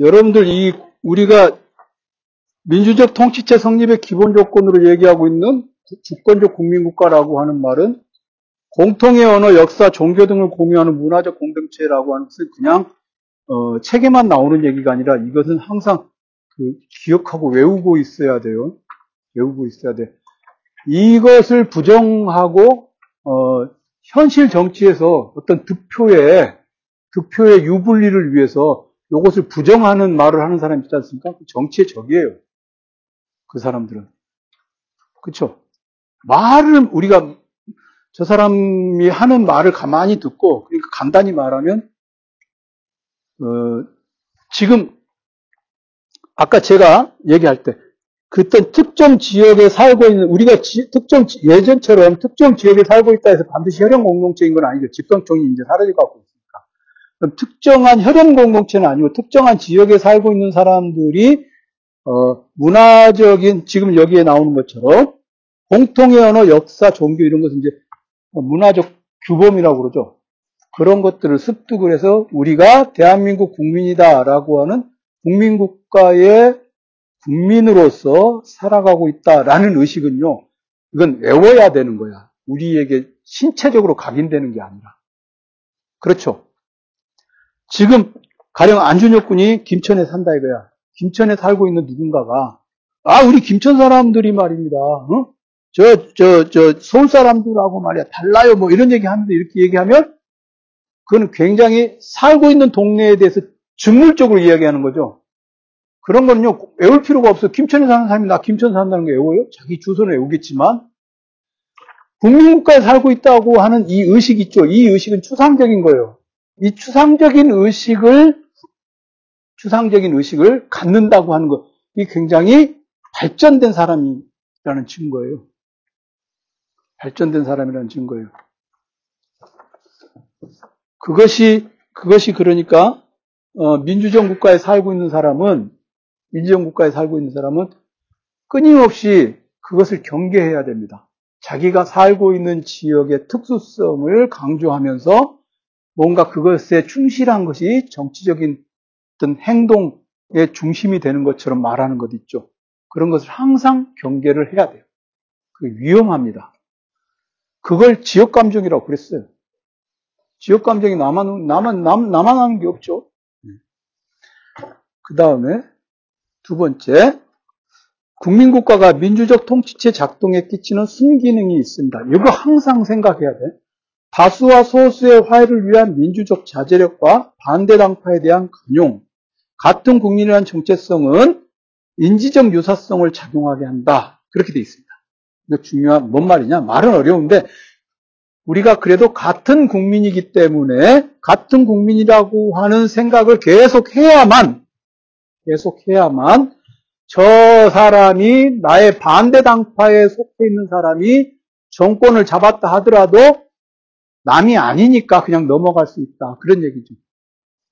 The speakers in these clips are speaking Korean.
여러분들 이 우리가 민주적 통치체 성립의 기본 조건으로 얘기하고 있는 주권적 국민국가라고 하는 말은 공통의 언어, 역사, 종교 등을 공유하는 문화적 공동체라고 하는 것을 그냥 어, 책에만 나오는 얘기가 아니라 이것은 항상 그 기억하고 외우고 있어야 돼요. 외우고 있어야 돼. 이것을 부정하고 어, 현실 정치에서 어떤 득표의 득표의 유불리를 위해서 이것을 부정하는 말을 하는 사람이 있지 않습니까? 그 정치의 적이에요. 그 사람들은. 그렇죠? 말을 우리가 저 사람이 하는 말을 가만히 듣고 그러니까 간단히 말하면 어, 지금 아까 제가 얘기할 때 그때 특정 지역에 살고 있는 우리가 지, 특정 예전처럼 특정 지역에 살고 있다 해서 반드시 혈연 공동체인 건 아니죠. 집성총이 이제 갖고 있으니까. 그럼 특정한 혈연 공동체는 아니고 특정한 지역에 살고 있는 사람들이 어, 문화적인 지금 여기에 나오는 것처럼 공통의 언어, 역사, 종교 이런 것은 이제 문화적 규범이라고 그러죠. 그런 것들을 습득을 해서 우리가 대한민국 국민이다라고 하는 국민국가의 국민으로서 살아가고 있다라는 의식은요, 이건 외워야 되는 거야. 우리에게 신체적으로 각인되는 게 아니라. 그렇죠. 지금 가령 안준혁 군이 김천에 산다 이거야. 김천에 살고 있는 누군가가 아 우리 김천 사람들이 말입니다. 어? 저, 저, 저, 서울 사람들하고 말이야, 달라요, 뭐, 이런 얘기 하는데, 이렇게 얘기하면, 그건 굉장히 살고 있는 동네에 대해서 직물적으로 이야기하는 거죠. 그런 거는요, 외울 필요가 없어. 김천에 사는 사람이 나 김천 산다는 게 외워요? 자기 주소는 외우겠지만, 국민국가에 살고 있다고 하는 이 의식 있죠. 이 의식은 추상적인 거예요. 이 추상적인 의식을, 추상적인 의식을 갖는다고 하는 것. 이 굉장히 발전된 사람이라는 증거예요. 발전된 사람이라는 증거예요. 그것이, 그것이 그러니까, 어, 민주적 국가에 살고 있는 사람은, 민주적 국가에 살고 있는 사람은 끊임없이 그것을 경계해야 됩니다. 자기가 살고 있는 지역의 특수성을 강조하면서 뭔가 그것에 충실한 것이 정치적인 어떤 행동의 중심이 되는 것처럼 말하는 것 있죠. 그런 것을 항상 경계를 해야 돼요. 그 위험합니다. 그걸 지역 감정이라고 그랬어요. 지역 감정이 나만, 나만, 남, 나만 하는 게 없죠. 네. 그 다음에 두 번째, 국민국가가 민주적 통치체 작동에 끼치는 순기능이 있습니다. 이거 항상 생각해야 돼. 다수와 소수의 화해를 위한 민주적 자제력과 반대당파에 대한 관용, 같은 국민이라는 정체성은 인지적 유사성을 작용하게 한다. 그렇게 돼 있습니다. 중요한, 뭔 말이냐? 말은 어려운데, 우리가 그래도 같은 국민이기 때문에 같은 국민이라고 하는 생각을 계속 해야만, 계속 해야만 저 사람이 나의 반대 당파에 속해 있는 사람이 정권을 잡았다 하더라도 남이 아니니까 그냥 넘어갈 수 있다. 그런 얘기죠.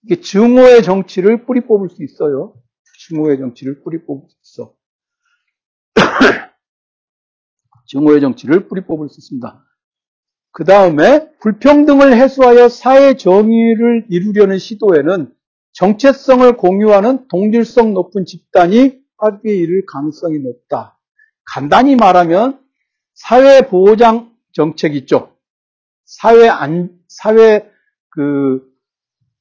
이게 증오의 정치를 뿌리 뽑을 수 있어요. 증오의 정치를 뿌리 뽑을 수 있어. 증오의 정치를 뿌리 뽑을 수 있습니다. 그 다음에 불평등을 해소하여 사회 정의를 이루려는 시도에는 정체성을 공유하는 동질성 높은 집단이 합의에 이를 가능성이 높다. 간단히 말하면 사회 보장 정책 있죠. 사회 안 사회 그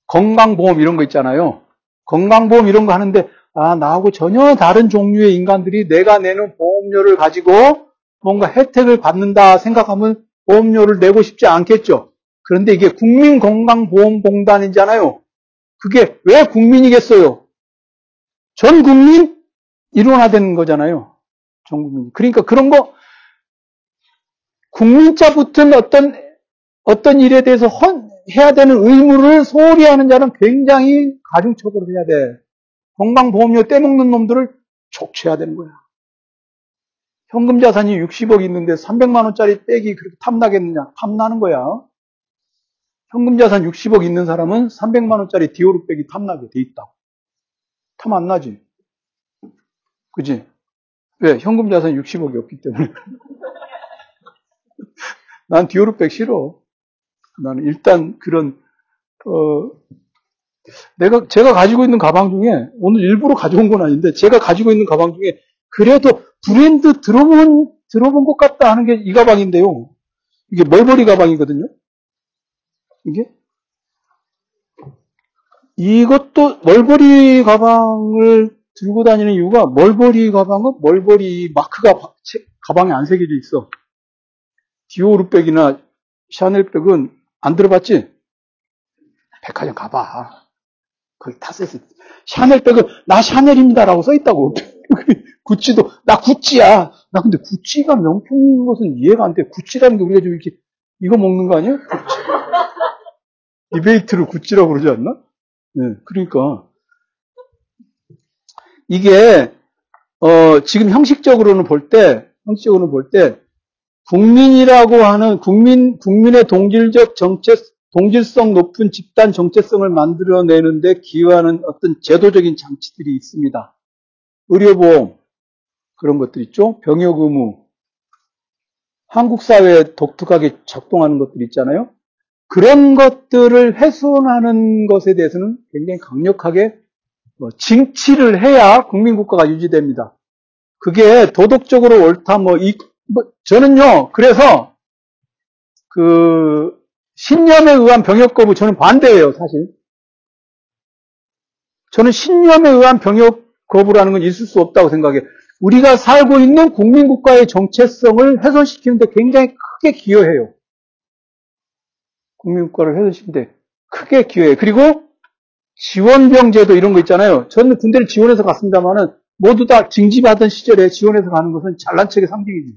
건강보험 이런 거 있잖아요. 건강보험 이런 거 하는데 아 나하고 전혀 다른 종류의 인간들이 내가 내는 보험료를 가지고 뭔가 혜택을 받는다 생각하면 보험료를 내고 싶지 않겠죠. 그런데 이게 국민건강보험공단이잖아요. 그게 왜 국민이겠어요? 전 국민 일원화된 거잖아요. 전 국민. 그러니까 그런 거 국민자 붙은 어떤 어떤 일에 대해서 헌, 해야 되는 의무를 소홀히 하는 자는 굉장히 가중처벌을 해야 돼. 건강보험료 떼먹는 놈들을 족쳐야 되는 거야. 현금 자산이 60억 있는데 300만 원짜리 떼기 그렇게 탐나겠느냐? 탐나는 거야. 현금 자산 60억 있는 사람은 300만 원짜리 디오르 백이 탐나게 돼 있다. 탐 안 나지? 그지? 왜? 현금 자산 60억이 없기 때문에. 난 디오르 백 싫어. 나는 일단 그런 어, 내가, 제가 가지고 있는 가방 중에, 오늘 일부러 가져온 건 아닌데, 제가 가지고 있는 가방 중에, 그래도 브랜드 들어본, 들어본 것 같다 하는 게 이 가방인데요. 이게 멀버리 가방이거든요. 이게? 이것도 멀버리 가방을 들고 다니는 이유가 멀버리 가방은 멀버리 마크가 가방에 안 새겨져 있어. 디오르 백이나 샤넬 백은 안 들어봤지? 백화점 가봐. 거기 다 써있어. 샤넬 백은 나 샤넬입니다라고 써있다고. 구찌도 나 구찌야. 나 근데 구찌가 명품인 것은 이해가 안 돼. 구찌라는 게 우리가 좀 이렇게 이거 먹는 거 아니야? 디베이트를 구찌라고 그러지 않나? 네, 그러니까 이게 어, 지금 형식적으로는 볼 때, 형식적으로는 볼 때, 국민이라고 하는 국민 국민의 동질적 정체 동질성 높은 집단 정체성을 만들어내는데 기여하는 어떤 제도적인 장치들이 있습니다. 의료보험 그런 것들 있죠. 병역 의무 한국 사회에 독특하게 작동하는 것들 있잖아요. 그런 것들을 훼손하는 것에 대해서는 굉장히 강력하게 뭐 징치를 해야 국민국가가 유지됩니다. 그게 도덕적으로 옳다, 뭐, 이, 뭐, 저는요, 그래서, 그, 신념에 의한 병역 거부 저는 반대예요, 사실. 저는 신념에 의한 병역 거부라는 건 있을 수 없다고 생각해요. 우리가 살고 있는 국민국가의 정체성을 훼손시키는데 굉장히 크게 기여해요. 국민국가를 훼손시키는데 크게 기여해요. 그리고 지원병 제도 이런 거 있잖아요. 저는 군대를 지원해서 갔습니다만은 모두 다 징집하던 시절에 지원해서 가는 것은 잘난 척의 상징이지.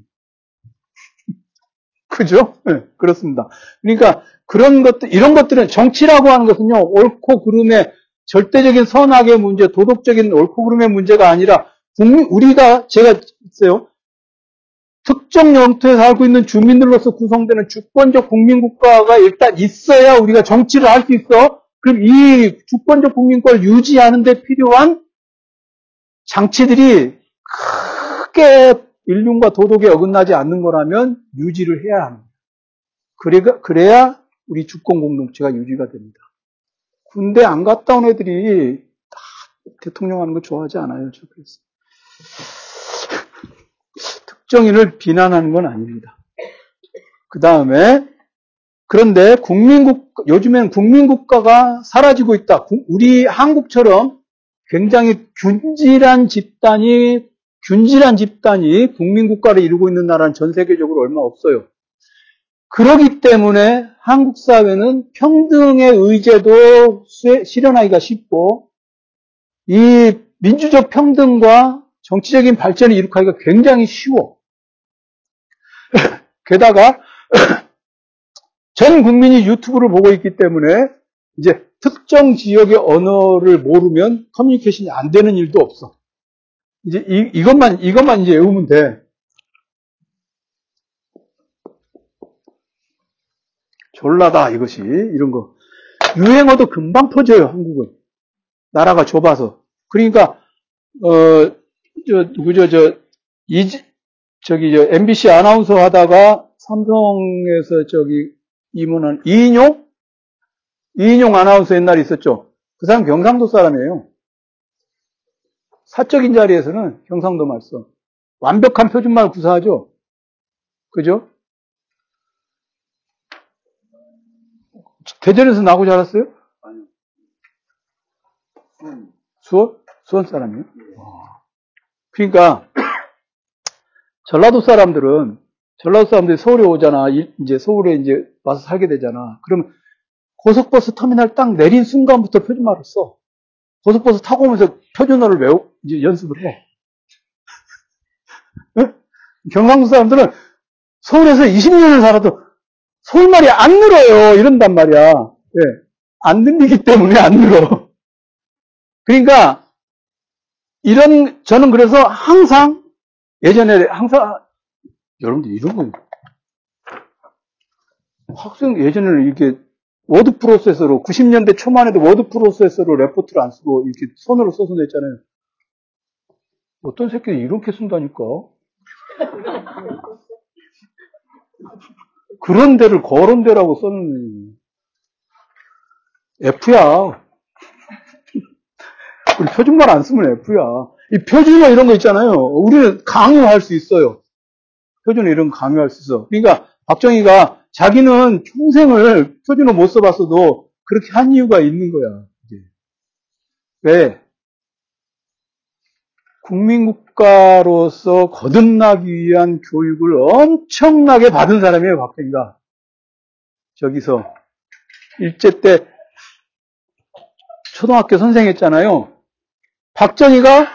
그죠? 네, 그렇습니다. 그러니까 그런 것들, 이런 것들은 정치라고 하는 것은요, 옳고 그름의 절대적인 선악의 문제, 도덕적인 옳고 그름의 문제가 아니라 국민, 우리가, 제가 있어요. 특정 영토에 살고 있는 주민들로서 구성되는 주권적 국민국가가 일단 있어야 우리가 정치를 할 수 있어. 그럼 이 주권적 국민권을 유지하는 데 필요한 장치들이 크게 인륜과 도덕에 어긋나지 않는 거라면 유지를 해야 합니다. 그래가, 그래야 우리 주권 공동체가 유지가 됩니다. 군대 안 갔다 온 애들이 다 대통령 하는 거 좋아하지 않아요. 저 그래서. 특정인을 비난하는 건 아닙니다. 그 다음에 그런데 국민국 요즘엔 국민국가가 사라지고 있다. 우리 한국처럼 굉장히 균질한 집단이 균질한 집단이 국민국가를 이루고 있는 나라는 전 세계적으로 얼마 없어요. 그러기 때문에 한국 사회는 평등의 의제도 실현하기가 쉽고 이 민주적 평등과 정치적인 발전을 이룩하기가 굉장히 쉬워. 게다가 전 국민이 유튜브를 보고 있기 때문에 이제 특정 지역의 언어를 모르면 커뮤니케이션이 안 되는 일도 없어. 이제 이, 이것만, 이것만 이제 외우면 돼. 졸라다, 이것이. 이런 거. 유행어도 금방 퍼져요, 한국은. 나라가 좁아서. 그러니까, 어, 저, 누구죠, 저, 이, 저기, 저, MBC 아나운서 하다가 삼성에서 저기, 이문은 이인용? 이인용 아나운서 옛날에 있었죠. 그 사람 경상도 사람이에요. 사적인 자리에서는 경상도 말씀. 완벽한 표준말 구사하죠. 그죠? 대전에서 나고 자랐어요? 아니요. 수원? 수원 사람이요? 그러니까 전라도 사람들은 전라도 사람들이 서울에 오잖아. 이제 서울에 이제 와서 살게 되잖아. 그러면 고속버스 터미널 딱 내린 순간부터 표준말을 써. 고속버스 타고 오면서 표준어를 외우, 이제 연습을 해. 경상도 사람들은 서울에서 20년을 살아도 서울말이 안 늘어요. 이런단 말이야. 네. 안 들리기 때문에 안 늘어. 그러니까, 이런, 저는 그래서 항상, 예전에 항상, 여러분들 이런 거, 학생 예전에는 이렇게 워드 프로세서로 90년대 초반에도 워드 프로세서로 레포트를 안 쓰고 이렇게 손으로 써서 냈잖아요. 어떤 새끼들이 이렇게 쓴다니까. 그런 데를 거론 데라고 써는 F야. 우리 표준말 안 쓰면 F야. 이 표준어 이런 거 있잖아요. 우리는 강요할 수 있어요. 표준어 이런 거 강요할 수 있어. 그러니까 박정희가 자기는 평생을 표준어 못 써봤어도 그렇게 한 이유가 있는 거야. 왜? 국민국가로서 거듭나기 위한 교육을 엄청나게 받은 사람이에요, 박정희가. 저기서 일제 때 초등학교 선생 했잖아요. 박정희가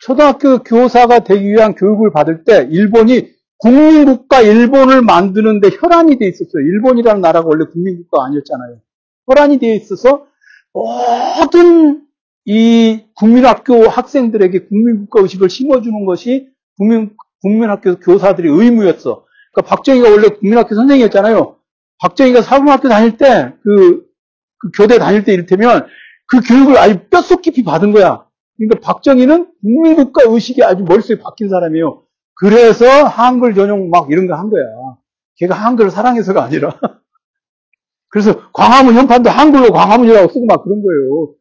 초등학교 교사가 되기 위한 교육을 받을 때 일본이 국민국가 일본을 만드는데 혈안이 돼 있었어요. 일본이라는 나라가 원래 국민국가 아니었잖아요. 혈안이 되어 있어서 모든 이 국민학교 학생들에게 국민국가 의식을 심어주는 것이 국민, 국민학교 교사들의 의무였어. 그러니까 박정희가 원래 국민학교 선생이었잖아요. 박정희가 사범학교 다닐 때, 그, 그 교대 다닐 때 이를테면 그 교육을 아주 뼛속 깊이 받은 거야. 그러니까 박정희는 국민국가 의식이 아주 머릿속에 박힌 사람이에요. 그래서 한글 전용 막 이런 거 한 거야. 걔가 한글을 사랑해서가 아니라. 그래서 광화문 현판도 한글로 광화문이라고 쓰고 막 그런 거예요.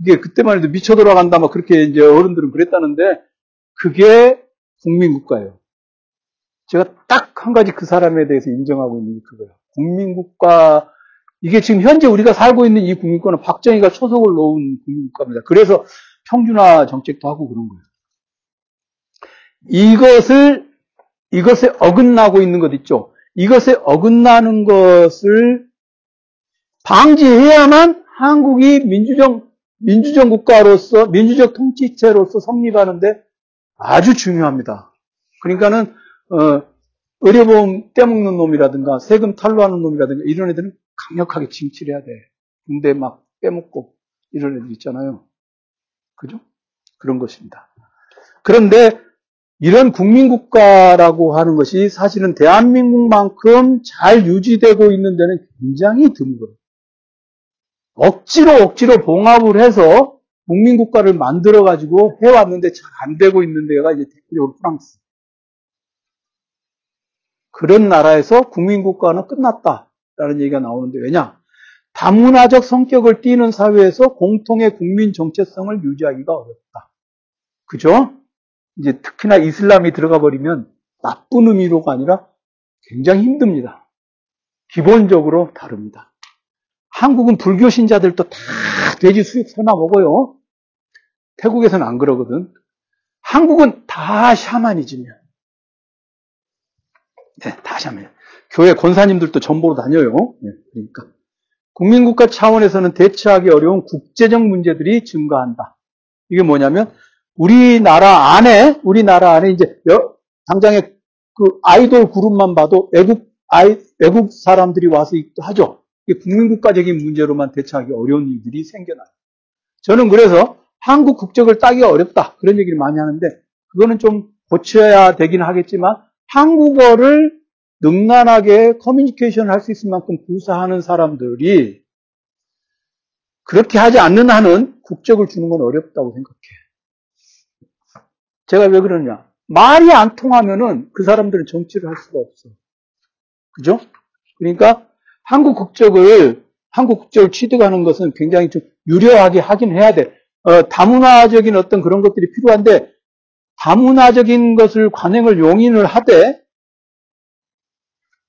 이게 그때만 해도 미쳐 돌아간다 막 그렇게 이제 어른들은 그랬다는데 그게 국민국가예요. 제가 딱 한 가지 그 사람에 대해서 인정하고 있는 게 그거예요. 국민국가 이게 지금 현재 우리가 살고 있는 이 국민국가는 박정희가 초석을 놓은 국민국가입니다. 그래서 평준화 정책도 하고 그런 거예요. 이것을 이것에 어긋나고 있는 것 있죠. 이것에 어긋나는 것을 방지해야만 한국이 민주적 민주적 국가로서 민주적 통치체로서 성립하는데 아주 중요합니다. 그러니까는 어, 의료보험 떼먹는 놈이라든가 세금 탈루하는 놈이라든가 이런 애들은 강력하게 징치를 해야 돼. 군대 막 빼먹고 이런 애들 있잖아요. 그죠? 그런 것입니다. 그런데 이런 국민국가라고 하는 것이 사실은 대한민국만큼 잘 유지되고 있는 데는 굉장히 드물어요. 억지로 억지로 봉합을 해서 국민국가를 만들어가지고 해왔는데 잘 안 되고 있는 데가 이제 대표적으로 프랑스. 그런 나라에서 국민국가는 끝났다라는 얘기가 나오는데 왜냐? 다문화적 성격을 띠는 사회에서 공통의 국민 정체성을 유지하기가 어렵다. 그죠? 이제 특히나 이슬람이 들어가 버리면 나쁜 의미로가 아니라 굉장히 힘듭니다. 기본적으로 다릅니다. 한국은 불교 신자들도 다 돼지 수육 삶아 먹어요. 태국에서는 안 그러거든. 한국은 다 샤머니즘이야. 네, 다 샤머니. 교회 권사님들도 전보로 다녀요. 네, 그러니까 국민국가 차원에서는 대처하기 어려운 국제적 문제들이 증가한다. 이게 뭐냐면 우리나라 안에 우리나라 안에 이제 당장에 그 아이돌 그룹만 봐도 외국 아이 외국 사람들이 와서 하죠. 국민국가적인 문제로만 대처하기 어려운 일들이 생겨나요. 저는 그래서 한국 국적을 따기가 어렵다. 그런 얘기를 많이 하는데, 그거는 좀 고쳐야 되긴 하겠지만, 한국어를 능란하게 커뮤니케이션 할 수 있을 만큼 구사하는 사람들이 그렇게 하지 않는 한은 국적을 주는 건 어렵다고 생각해. 제가 왜 그러냐. 말이 안 통하면은 그 사람들은 정치를 할 수가 없어. 그죠? 그러니까 한국 국적을 한국 국적을 취득하는 것은 굉장히 좀 유려하게 하긴 해야 돼. 어, 다문화적인 어떤 그런 것들이 필요한데 다문화적인 것을 관행을 용인을 하되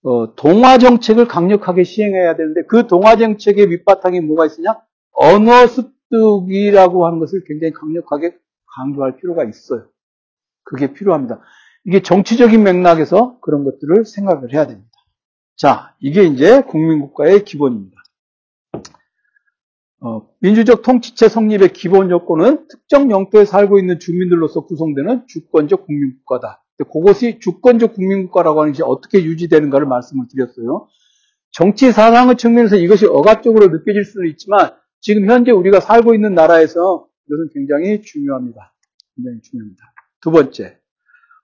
어, 동화 정책을 강력하게 시행해야 되는데 그 동화 정책의 밑바탕에 뭐가 있으냐? 언어 습득이라고 하는 것을 굉장히 강력하게 강조할 필요가 있어요. 그게 필요합니다. 이게 정치적인 맥락에서 그런 것들을 생각을 해야 됩니다. 자, 이게 이제 국민국가의 기본입니다. 어, 민주적 통치체 성립의 기본 요건은 특정 영토에 살고 있는 주민들로서 구성되는 주권적 국민국가다. 그것이 주권적 국민국가라고 하는 것이 어떻게 유지되는가를 말씀을 드렸어요. 정치 사상의 측면에서 이것이 억압적으로 느껴질 수는 있지만 지금 현재 우리가 살고 있는 나라에서 이것은 굉장히 중요합니다. 굉장히 중요합니다. 두 번째,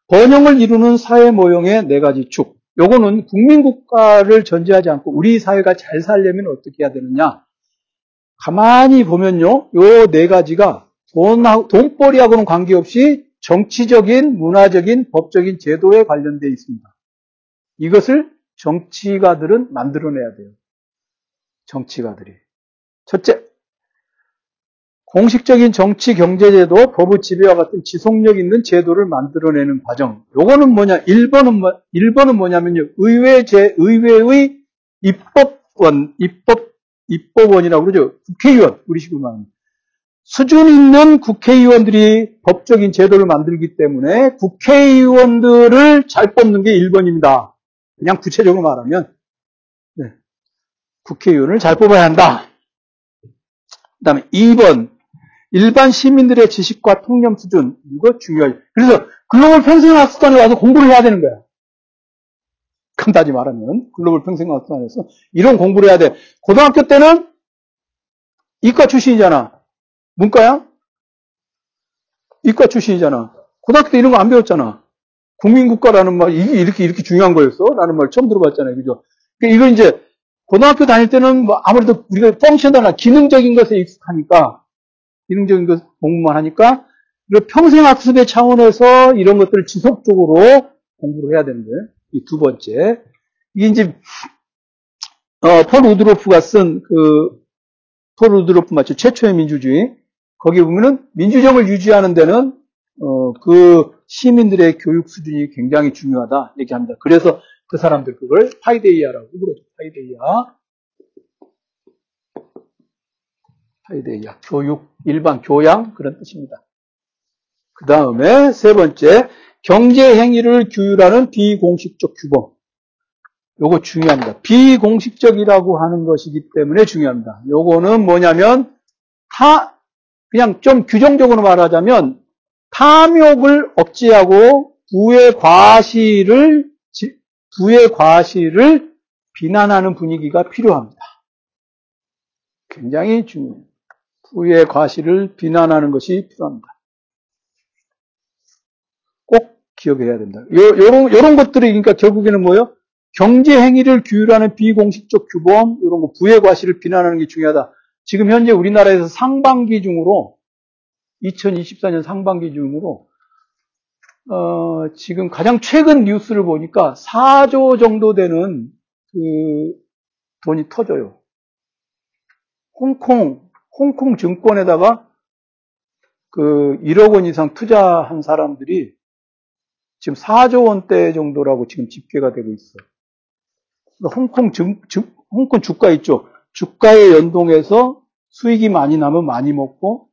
번영을 이루는 사회 모형의 네 가지 축. 요거는 국민국가를 전제하지 않고 우리 사회가 잘 살려면 어떻게 해야 되느냐. 가만히 보면요. 요 네 가지가 돈, 돈벌이하고는 관계없이 정치적인, 문화적인, 법적인 제도에 관련되어 있습니다. 이것을 정치가들은 만들어내야 돼요. 정치가들이. 첫째, 공식적인 정치 경제제도, 법의 지배와 같은 지속력 있는 제도를 만들어내는 과정. 요거는 뭐냐? 1번은 뭐, 1번은 뭐냐면요. 의회 제, 의회의 입법원, 입법, 입법원이라고 그러죠. 국회의원, 우리 식으로 말하면. 수준 있는 국회의원들이 법적인 제도를 만들기 때문에 국회의원들을 잘 뽑는 게 1번입니다. 그냥 구체적으로 말하면 네. 국회의원을 잘 뽑아야 한다. 그 다음에 2번 일반 시민들의 지식과 통념 수준 이거 중요해요. 그래서 글로벌 평생학습관에 와서 공부를 해야 되는 거야. 간단히 말하면 글로벌 평생학습관에서 이런 공부를 해야 돼. 고등학교 때는 이과 출신이잖아. 문과야? 이과 출신이잖아. 고등학교 때 이런 거 안 배웠잖아. 국민국가라는 말, 이게 이렇게, 이렇게 중요한 거였어? 라는 말 처음 들어봤잖아요. 그죠? 그러니까 이거 이제, 고등학교 다닐 때는 뭐 아무래도 우리가 펑션하나 기능적인 것에 익숙하니까, 기능적인 것 공부만 하니까, 평생 학습의 차원에서 이런 것들을 지속적으로 공부를 해야 되는 거예요. 이 두 번째. 이게 이제, 어, 폴 우드로프가 쓴 그, 폴 우드로프 맞죠? 최초의 민주주의. 거기 보면은 민주정을 유지하는 데는 어, 그 시민들의 교육 수준이 굉장히 중요하다 얘기합니다. 그래서 그 사람들 그걸 파이데이아라고 부르죠. 파이데이아. 파이데이아. 교육, 일반 교양 그런 뜻입니다. 그 다음에 세 번째 경제 행위를 규율하는 비공식적 규범. 요거 중요합니다. 비공식적이라고 하는 것이기 때문에 중요합니다. 요거는 뭐냐면 타 그냥 좀 규정적으로 말하자면 탐욕을 억제하고 부의 과실을 부의 과실을 비난하는 분위기가 필요합니다. 굉장히 중요해요. 부의 과실을 비난하는 것이 필요합니다. 꼭 기억해야 된다. 요, 요런, 요런 것들이, 그러니까 결국에는 뭐예요? 경제 행위를 규율하는 비공식적 규범, 이런 거, 부의 과실을 비난하는 게 중요하다. 지금 현재 우리나라에서 상반기 중으로 2024년 상반기 중으로 어, 지금 가장 최근 뉴스를 보니까 4조 정도 되는 그 돈이 터져요. 홍콩 홍콩 증권에다가 그 1억 원 이상 투자한 사람들이 지금 4조 원대 정도라고 지금 집계가 되고 있어요. 그러니까 홍콩 증, 증, 홍콩 주가 있죠. 주가에 연동해서 수익이 많이 나면 많이 먹고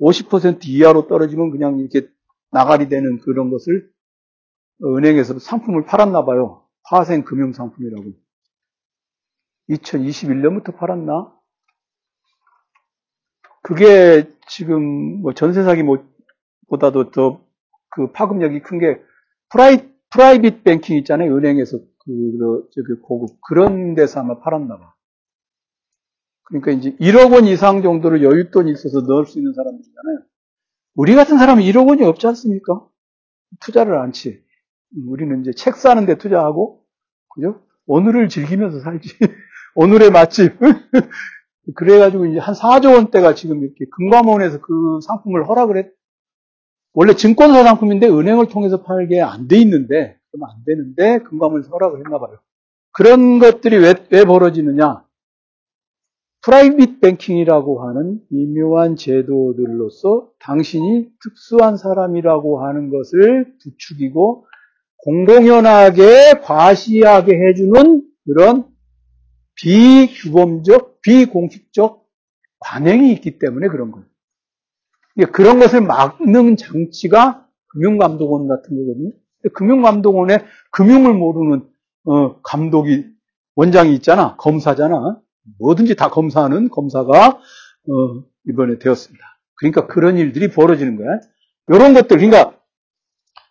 50% 이하로 떨어지면 그냥 이렇게 나가리 되는 그런 것을 은행에서 상품을 팔았나 봐요. 파생 금융 상품이라고. 2021년부터 팔았나? 그게 지금 뭐 전세 사기 보다도 더 그 파급력이 큰 게 pri private banking 있잖아요. 은행에서 그, 저기 고급 그런 데서 아마 팔았나 봐. 그러니까 이제 1억 원 이상 정도를 여윳돈이 있어서 넣을 수 있는 사람들이잖아요. 우리 같은 사람은 1억 원이 없지 않습니까? 투자를 않지. 우리는 이제 책 사는데 투자하고, 그죠? 오늘을 즐기면서 살지. 오늘의 맛집. 그래가지고 이제 한 4조 원대가 지금 이렇게 금감원에서 그 상품을 허락을 했, 원래 증권사 상품인데 은행을 통해서 팔게 안 돼 있는데, 그러면 안 되는데 금감원에서 허락을 했나 봐요. 그런 것들이 왜, 왜 벌어지느냐? 프라이빗 뱅킹이라고 하는 미묘한 제도들로서 당신이 특수한 사람이라고 하는 것을 부추기고 공공연하게 과시하게 해주는 그런 비규범적, 비공식적 관행이 있기 때문에 그런 거예요. 그런 것을 막는 장치가 금융감독원 같은 거거든요. 금융감독원에 금융을 모르는 어, 감독이 원장이 있잖아, 검사잖아. 뭐든지 다 검사하는 검사가 어, 이번에 되었습니다. 그러니까 그런 일들이 벌어지는 거야. 이런 것들, 그러니까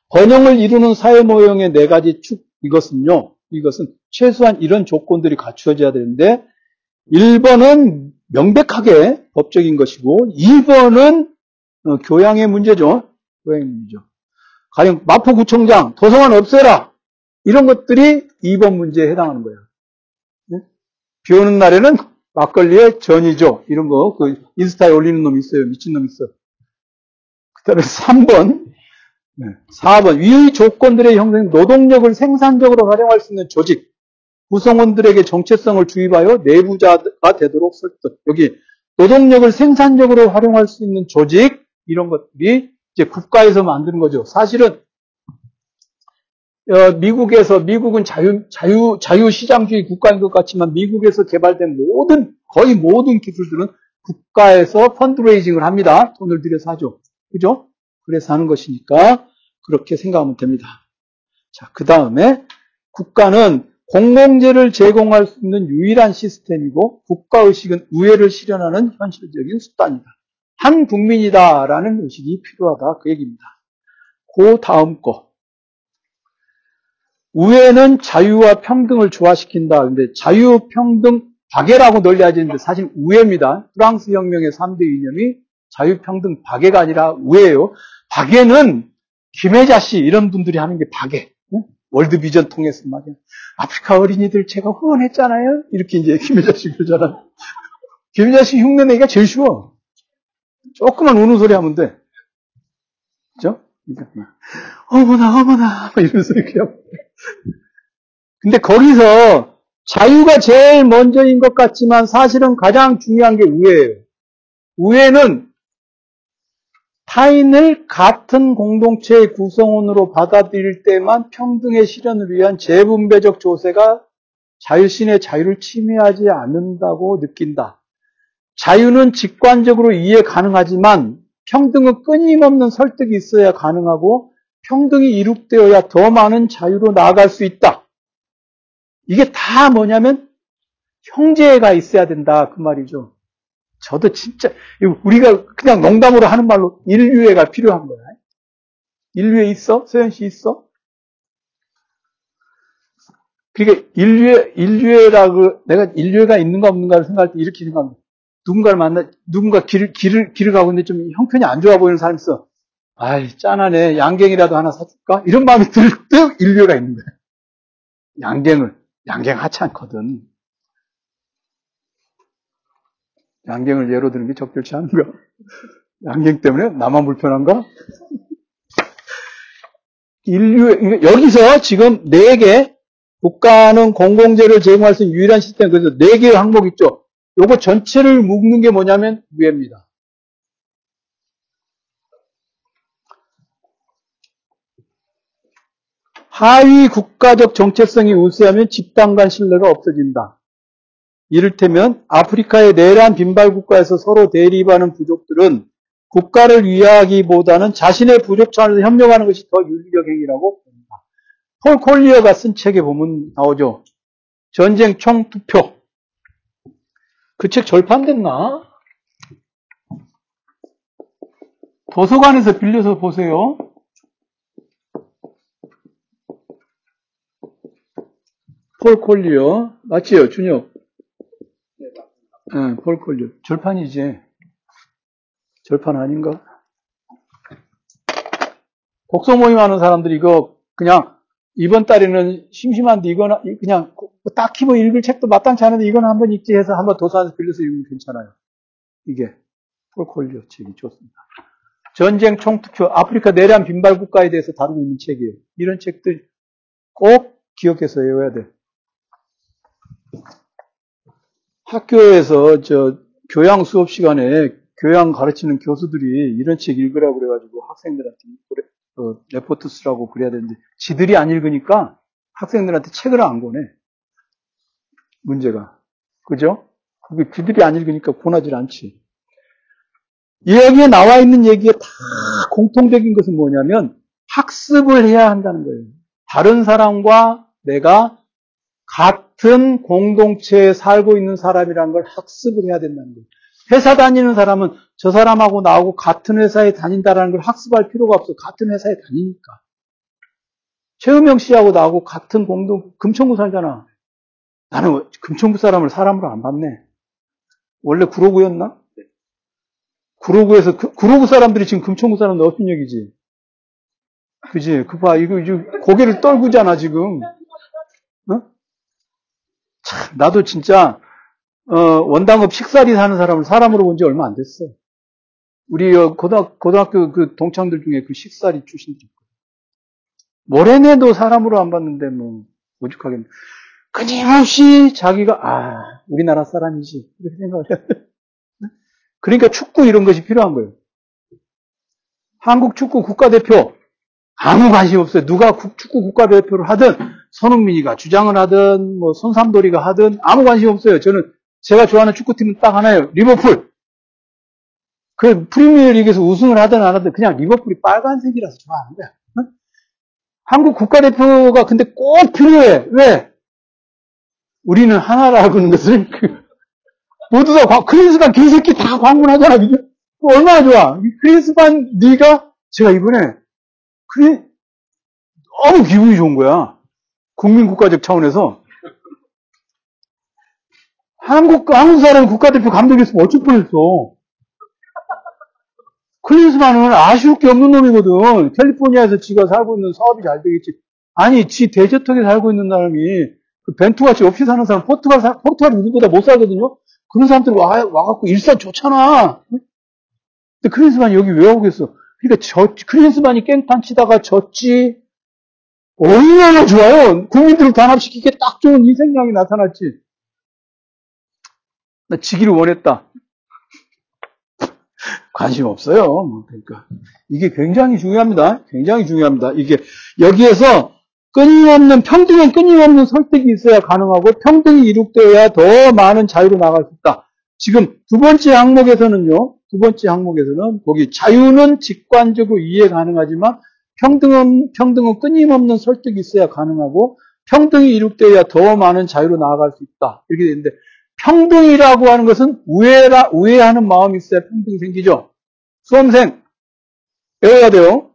번영을 이루는 사회 모형의 네 가지 축 이것은요. 이것은 최소한 이런 조건들이 갖추어져야 되는데 1번은 명백하게 법적인 것이고 2번은 어, 교양의 문제죠. 교양의 문제죠. 가령 마포구청장 도서관 없애라 이런 것들이 2번 문제에 해당하는 거예요. 비 오는 날에는 막걸리에 전이죠. 이런 거, 그, 인스타에 올리는 놈 있어요. 미친 놈 있어. 그 다음에 3번, 네. 4번, 위의 조건들의 형성, 노동력을 생산적으로 활용할 수 있는 조직, 구성원들에게 정체성을 주입하여 내부자가 되도록 설득. 여기, 노동력을 생산적으로 활용할 수 있는 조직 이런 것들이 이제 국가에서 만드는 거죠. 사실은 어, 미국에서 미국은 자유 자유 자유 시장주의 국가인 것 같지만 미국에서 개발된 모든 거의 모든 기술들은 국가에서 펀드레이징을 합니다. 돈을 들여서 하죠. 그죠? 그래서 하는 것이니까 그렇게 생각하면 됩니다. 자, 그 다음에 국가는 공공재를 제공할 수 있는 유일한 시스템이고 국가의식은 우애를 실현하는 현실적인 수단이다. 한 국민이다라는 의식이 필요하다. 그 얘기입니다. 그 다음 거. 우애는 자유와 평등을 조화시킨다. 근데 자유, 평등, 박애라고 널려야되는데 사실 우애입니다. 프랑스 혁명의 3대 이념이 자유, 평등, 박애가 아니라 우애예요. 박애는 김혜자 씨 이런 분들이 하는 게 박애. 월드비전 통해서 말이야. 아프리카 어린이들 제가 후원했잖아요. 이렇게 이제 김혜자 씨 그러잖아. 김혜자 씨 흉내내기가 제일 쉬워. 조금만 우는 소리 하면 돼. 그죠? 그러니까 어머나, 어머나, 이러면서 이렇게 하고. 근데 거기서 자유가 제일 먼저인 것 같지만 사실은 가장 중요한 게 우애예요. 우애는 타인을 같은 공동체의 구성원으로 받아들일 때만 평등의 실현을 위한 재분배적 조세가 자유신의 자유를 침해하지 않는다고 느낀다. 자유는 직관적으로 이해 가능하지만 평등은 끊임없는 설득이 있어야 가능하고 평등이 이룩되어야 더 많은 자유로 나아갈 수 있다. 이게 다 뭐냐면 형제가 있어야 된다 그 말이죠. 저도 진짜 우리가 그냥 농담으로 하는 말로 인류애가 필요한 거야. 인류애 있어? 서현 씨 있어? 그러니까 인류애 인류애라고 내가 인류애가 있는가 없는가를 생각할 때 이렇게 생각합니다. 누군가를 만나 누군가 길을 길을 길을 가고 있는데 좀 형편이 안 좋아 보이는 사람이 있어. 아이 짠하네 양갱이라도 하나 사줄까? 이런 마음이 들때 인류애가 있는 거야. 양갱을 양갱 하찮거든. 양갱을 예로 드는 게 적절치 않은가? 양갱 때문에 나만 불편한가? 인류, 여기서 지금 네 개, 국가는 공공재를 제공할 수 있는 유일한 시스템, 그래서 네 개의 항목 있죠? 요거 전체를 묶는 게 뭐냐면 위입니다. 하위 국가적 정체성이 우세하면 집단 간 신뢰가 없어진다. 이를테면 아프리카의 내란 빈발 국가에서 서로 대립하는 부족들은 국가를 위하기보다는 자신의 부족 차원에서 협력하는 것이 더 윤리적 행위라고 봅니다. 폴 콜리어가 쓴 책에 보면 나오죠. 전쟁 총투표. 그 책 절판됐나? 도서관에서 빌려서 보세요. 폴 콜리어. 맞지요, 준혁? 응, 폴콜류. 절판이지. 절판 아닌가? 독서 모임 하는 사람들이 이거 그냥 이번 달에는 심심한데 이거는 그냥 딱히 뭐 읽을 책도 마땅치 않은데 이거는 한번 읽지 해서 한번 도서관에서 빌려서 읽으면 괜찮아요. 이게 폴콜류 책이 좋습니다. 전쟁 총투표 아프리카 내란 빈발 국가에 대해서 다루고 있는 책이에요. 이런 책들 꼭 기억해서 외워야 돼. 학교에서 저 교양 수업 시간에 교양 가르치는 교수들이 이런 책 읽으라고 그래가지고 학생들한테 어, 레포트 쓰라고 그래야 되는데 지들이 안 읽으니까 학생들한테 책을 안 보내. 문제가. 그죠? 그게 지들이 안 읽으니까 권하지 않지. 여기에 나와 있는 얘기가 다 공통적인 것은 뭐냐면 학습을 해야 한다는 거예요. 다른 사람과 내가 같 은 공동체에 살고 있는 사람이라는 걸 학습을 해야 된다는 거예요. 회사 다니는 사람은 저 사람하고 나하고 같은 회사에 다닌다라는 걸 학습할 필요가 없어. 같은 회사에 다니니까. 최은명 씨하고 나하고 같은 공동, 금천구 살잖아. 나는 금천구 사람을 사람으로 안 봤네. 원래 구로구였나? 구로구에서, 그, 구로구 사람들이 지금 금천구 어떤 얘기지? 그지? 그 봐, 이거, 이거 고개를 떨구잖아, 지금. 어? 참, 나도 진짜, 어, 원당업 식사리 사는 사람을 사람으로 본 지 얼마 안 됐어. 우리 어, 고등학, 고등학교 그 동창들 중에 그 식사리 출신들 있거든. 모래내도 사람으로 안 봤는데 뭐, 오죽하겠네. 끊임없이 자기가, 아, 우리나라 사람이지. 이렇게 생각을 돼. 그러니까 축구 이런 것이 필요한 거예요. 한국 축구 국가대표 아무 관심 없어요. 누가 축구 국가대표를 하든 손흥민이가 주장을 하든 뭐 손삼돌이가 하든 아무 관심 없어요. 저는 제가 좋아하는 축구팀은 딱 하나예요. 리버풀. 그 프리미어리그에서 우승을 하든 안 하든 그냥 리버풀이 빨간색이라서 좋아하는 거야. 응? 한국 국가대표가 근데 꼭 필요해. 왜? 우리는 하나라는 것을 그 모두 다 크리스반 개새끼 다 방문하잖아. 얼마나 좋아. 크리스반 네가 제가 이번에 그래 너무 기분이 좋은 거야. 국민국가적 차원에서 한국 한국 사람 국가대표 감독이었으면 어쩔 뻔했어. 클린스만은 아쉬울 게 없는 놈이거든. 캘리포니아에서 지가 살고 있는 사업이 잘 되겠지. 아니, 지 대저택에 살고 있는 사람이 그 벤투같이 없이 사는 사람 포르투갈 포르투갈 누구보다 못 살거든요. 그런 사람들 와 와갖고 일산 좋잖아. 근데 클린스만이 여기 왜 오겠어? 그러니까 저 클린스만이 깽판 치다가 졌지. 얼마나 좋아요. 국민들을 단합시키기에 딱 좋은 이 생각이 나타났지. 나 지기를 원했다. 관심 없어요. 뭐, 그러니까 이게 굉장히 중요합니다. 굉장히 중요합니다. 이게 여기에서 끊임없는 평등엔 끊임없는 설득이 있어야 가능하고 평등이 이룩되어야 더 많은 자유로 나갈 수 있다. 지금 두 번째 항목에서는요. 두 번째 항목에서는 거기 자유는 직관적으로 이해 가능하지만 평등은 평등은 끊임없는 설득이 있어야 가능하고 평등이 이룩되어야 더 많은 자유로 나아갈 수 있다. 이렇게 되는데 평등이라고 하는 것은 우애라, 우애하는 마음이 있어야 평등이 생기죠. 수험생, 배워야 돼요.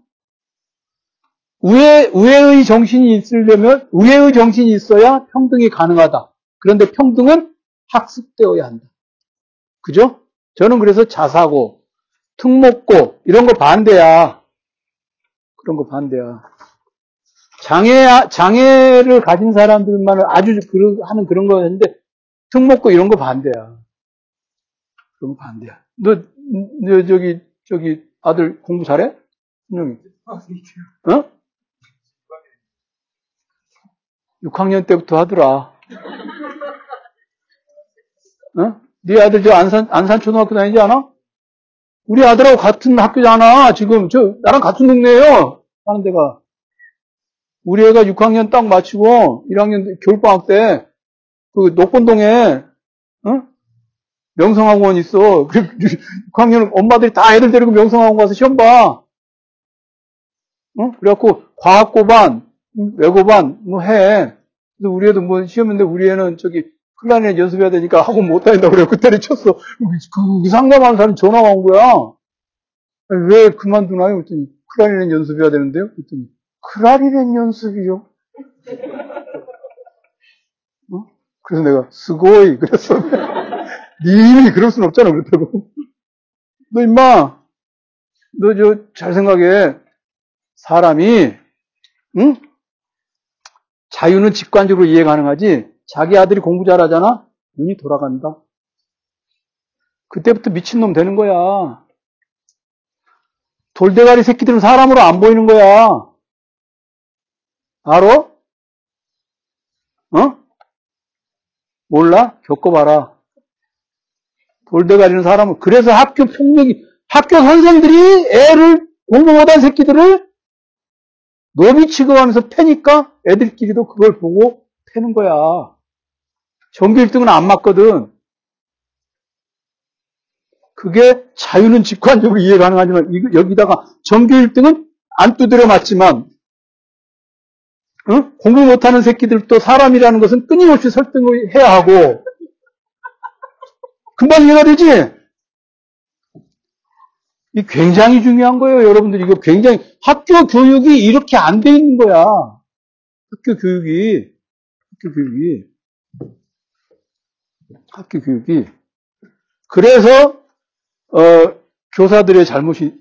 우애, 우애의 정신이 있으려면, 우애의 정신이 있어야 평등이 가능하다. 그런데 평등은 학습되어야 한다. 그죠? 저는 그래서 자사고, 특목고, 이런 거 반대야. 그런 거 반대야. 장애, 장애를 가진 사람들만 아주 하는 그런 거였는데, 특목고 이런 거 반대야. 그런 거 반대야. 너, 너 저기, 저기, 아들 공부 잘해? 분명히. 어? 6학년 때부터 하더라. 어? 네 아들 저 안산, 안산 초등학교 다니지 않아? 우리 아들하고 같은 학교잖아. 지금 저 나랑 같은 동네예요. 하는 데가. 우리 애가 6학년 딱 마치고 1학년 겨울방학 때 그 녹본동에 어? 명성학원 있어. 6학년 엄마들이 다 애들 데리고 명성학원 가서 시험 봐. 어? 그래갖고 과학고반, 외고반 뭐 해. 그래서 우리 애도 뭐 시험인데 우리 애는 저기 클라리넷 연습해야 되니까 학원 못 다닌다고 그래. 그때를 쳤어. 그, 그 상담하는 사람이 전화가 온 거야. 왜 그만두나요? 그랬더니 클라리넷 연습해야 되는데요? 그랬더니 클라리넷 연습이요? 어? 그래서 내가 스고이 그랬어. 네 이름이 그럴 순 없잖아. 그렇다고. 너 임마 너 저 잘 생각해. 사람이 응? 자유는 직관적으로 이해 가능하지 자기 아들이 공부 잘하잖아? 눈이 돌아간다. 그때부터 미친놈 되는 거야. 돌대가리 새끼들은 사람으로 안 보이는 거야. 알아? 어? 몰라? 겪어봐라. 돌대가리는 사람을. 그래서 학교 폭력이, 학교 선생들이 애를 공부 못한 새끼들을 노비 취급하면서 패니까 애들끼리도 그걸 보고 패는 거야. 전교 1등은 안 맞거든. 그게 자유는 직관적으로 이해 가능하지만 여기다가 전교 1등은 안 두드려 맞지만 어? 공부 못하는 새끼들도 사람이라는 것은 끊임없이 설득을 해야 하고 금방 이해가 되지? 이 굉장히 중요한 거예요, 여러분들. 이거 굉장히 학교 교육이 이렇게 안 돼 있는 거야. 학교 교육이 학교 교육이 학교 교육이 그래서 어, 교사들의 잘못이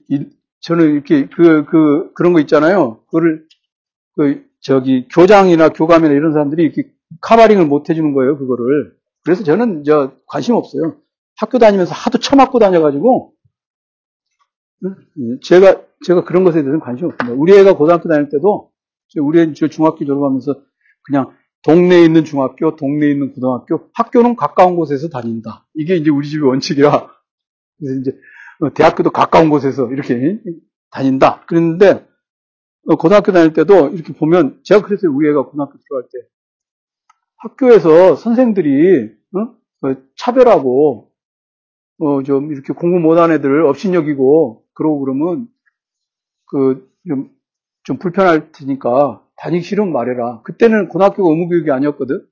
저는 이렇게 그 그 그런 거 있잖아요. 그거를 그 저기 교장이나 교감이나 이런 사람들이 이렇게 카바링을 못 해주는 거예요. 그거를 그래서 저는 저 관심 없어요. 학교 다니면서 하도 처맞고 다녀가지고 제가 제가 그런 것에 대해서는 관심 없습니다. 우리 애가 고등학교 다닐 때도 우리 애 중학교 졸업하면서 그냥 동네에 있는 중학교, 동네에 있는 고등학교, 학교는 가까운 곳에서 다닌다. 이게 이제 우리 집의 원칙이라 그래서 이제 어, 대학교도 가까운 곳에서 이렇게 다닌다. 그랬는데 어, 고등학교 다닐 때도 이렇게 보면 제가 그래서 우리 애가 고등학교 들어갈 때 학교에서 선생들이 어? 차별하고 어, 좀 이렇게 공부 못한 애들 업신여기고 그러고 그러면 그 좀 좀 불편할 테니까 다니기 싫으면 말해라. 그때는 고등학교가 의무교육이 아니었거든.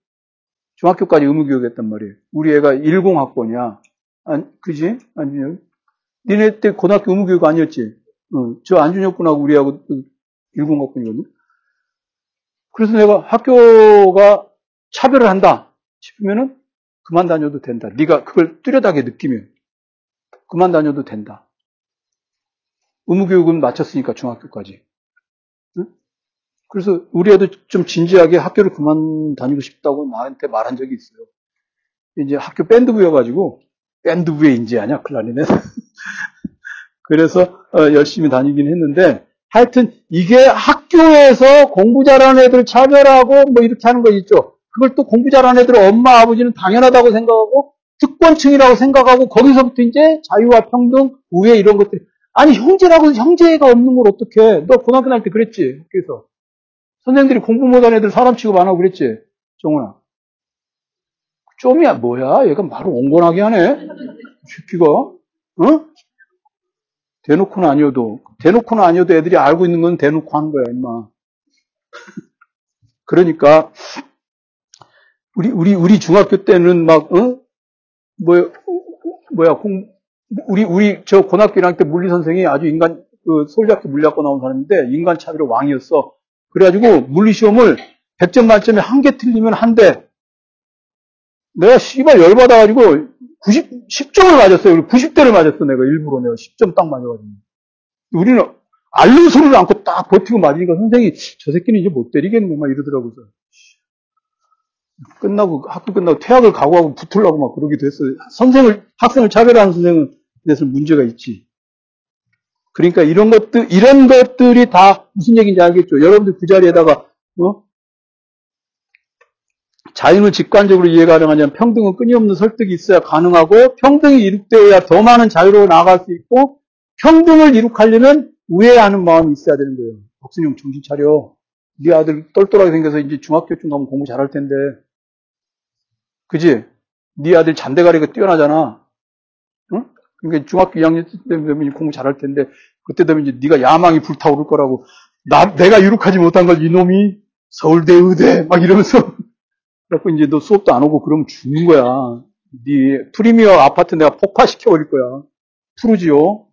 중학교까지 의무교육했단 말이에요. 우리 애가 10학번이야. 아니, 그지? 아니, 니네 때 고등학교 의무교육 아니었지? 어, 저 안준혁 군하고 우리하고 10학번이거든. 그래서 내가 학교가 차별을 한다 싶으면은 그만 다녀도 된다. 네가 그걸 뚜렷하게 느끼면 그만 다녀도 된다. 의무교육은 마쳤으니까 중학교까지. 응? 그래서 우리 애도 좀 진지하게 학교를 그만 다니고 싶다고 나한테 말한 적이 있어요. 이제 학교 밴드부여가지고 밴드부에 인지하냐 클라리넷. 그래서 어, 열심히 다니긴 했는데 하여튼 이게 학교에서 공부 잘하는 애들 차별하고 뭐 이렇게 하는 거 있죠. 그걸 또 공부 잘하는 애들 엄마 아버지는 당연하다고 생각하고 특권층이라고 생각하고 거기서부터 이제 자유와 평등, 우애 이런 것들이 아니 형제라고 형제가 없는 걸 어떻게? 너 고등학교 다닐 때 그랬지 학교에서 선생들이 공부 못하는 애들 사람 취급 안 하고 그랬지 정훈아. 좀이야 뭐야? 얘가 말을 옹곤하게 하네. 새끼가 어? 대놓고는 아니어도 대놓고는 아니어도 애들이 알고 있는 건 대놓고 하는 거야 임마. 그러니까 우리 우리 우리 중학교 때는 막 어? 뭐 뭐야 공 우리 우리 저 고등학교 1학년 때 물리 선생이 아주 인간 그 서울대학교 물리학과 나온 사람인데 인간 차비로 왕이었어. 그래가지고 물리 시험을 100점 만점에 한 개 틀리면 한 대. 내가 씨발 열받아가지고 90, 10점을 맞았어요. 90대를 맞았어, 내가 일부러 내가 10점 딱 맞아가지고. 우리는 알는 소리를 않고 딱 버티고 맞으니까 선생이 저 새끼는 이제 못 때리겠네, 막 이러더라고요. 끝나고, 학교 끝나고 퇴학을 각오하고 붙으려고 막 그러기도 했어요. 선생을, 학생을 차별하는 선생은 그래서 문제가 있지. 그러니까 이런 것들, 이런 것들이 다 무슨 얘기인지 알겠죠? 여러분들 그 자리에다가, 어? 자연을 직관적으로 이해가 가능하냐면 평등은 끊임없는 설득이 있어야 가능하고 평등이 이룩되어야 더 많은 자유로 나아갈 수 있고 평등을 이룩하려면 우애하는 마음이 있어야 되는 거예요. 박순영 정신 차려. 네 아들 똘똘하게 생겨서 이제 중학교쯤 가면 공부 잘할 텐데. 그지? 네 아들 잔대가리가 뛰어나잖아. 응? 그러니까 중학교 2학년 되면 공부 잘할 텐데 그때 되면 이제 네가 야망이 불타오를 거라고 나 내가 유룩하지 못한 걸 이놈이 서울대 의대 막 이러면서 그래갖고 이제 너 수업도 안 오고 그러면 죽는 거야. 네 프리미어 아파트 내가 폭파시켜 버릴 거야. 푸르지요.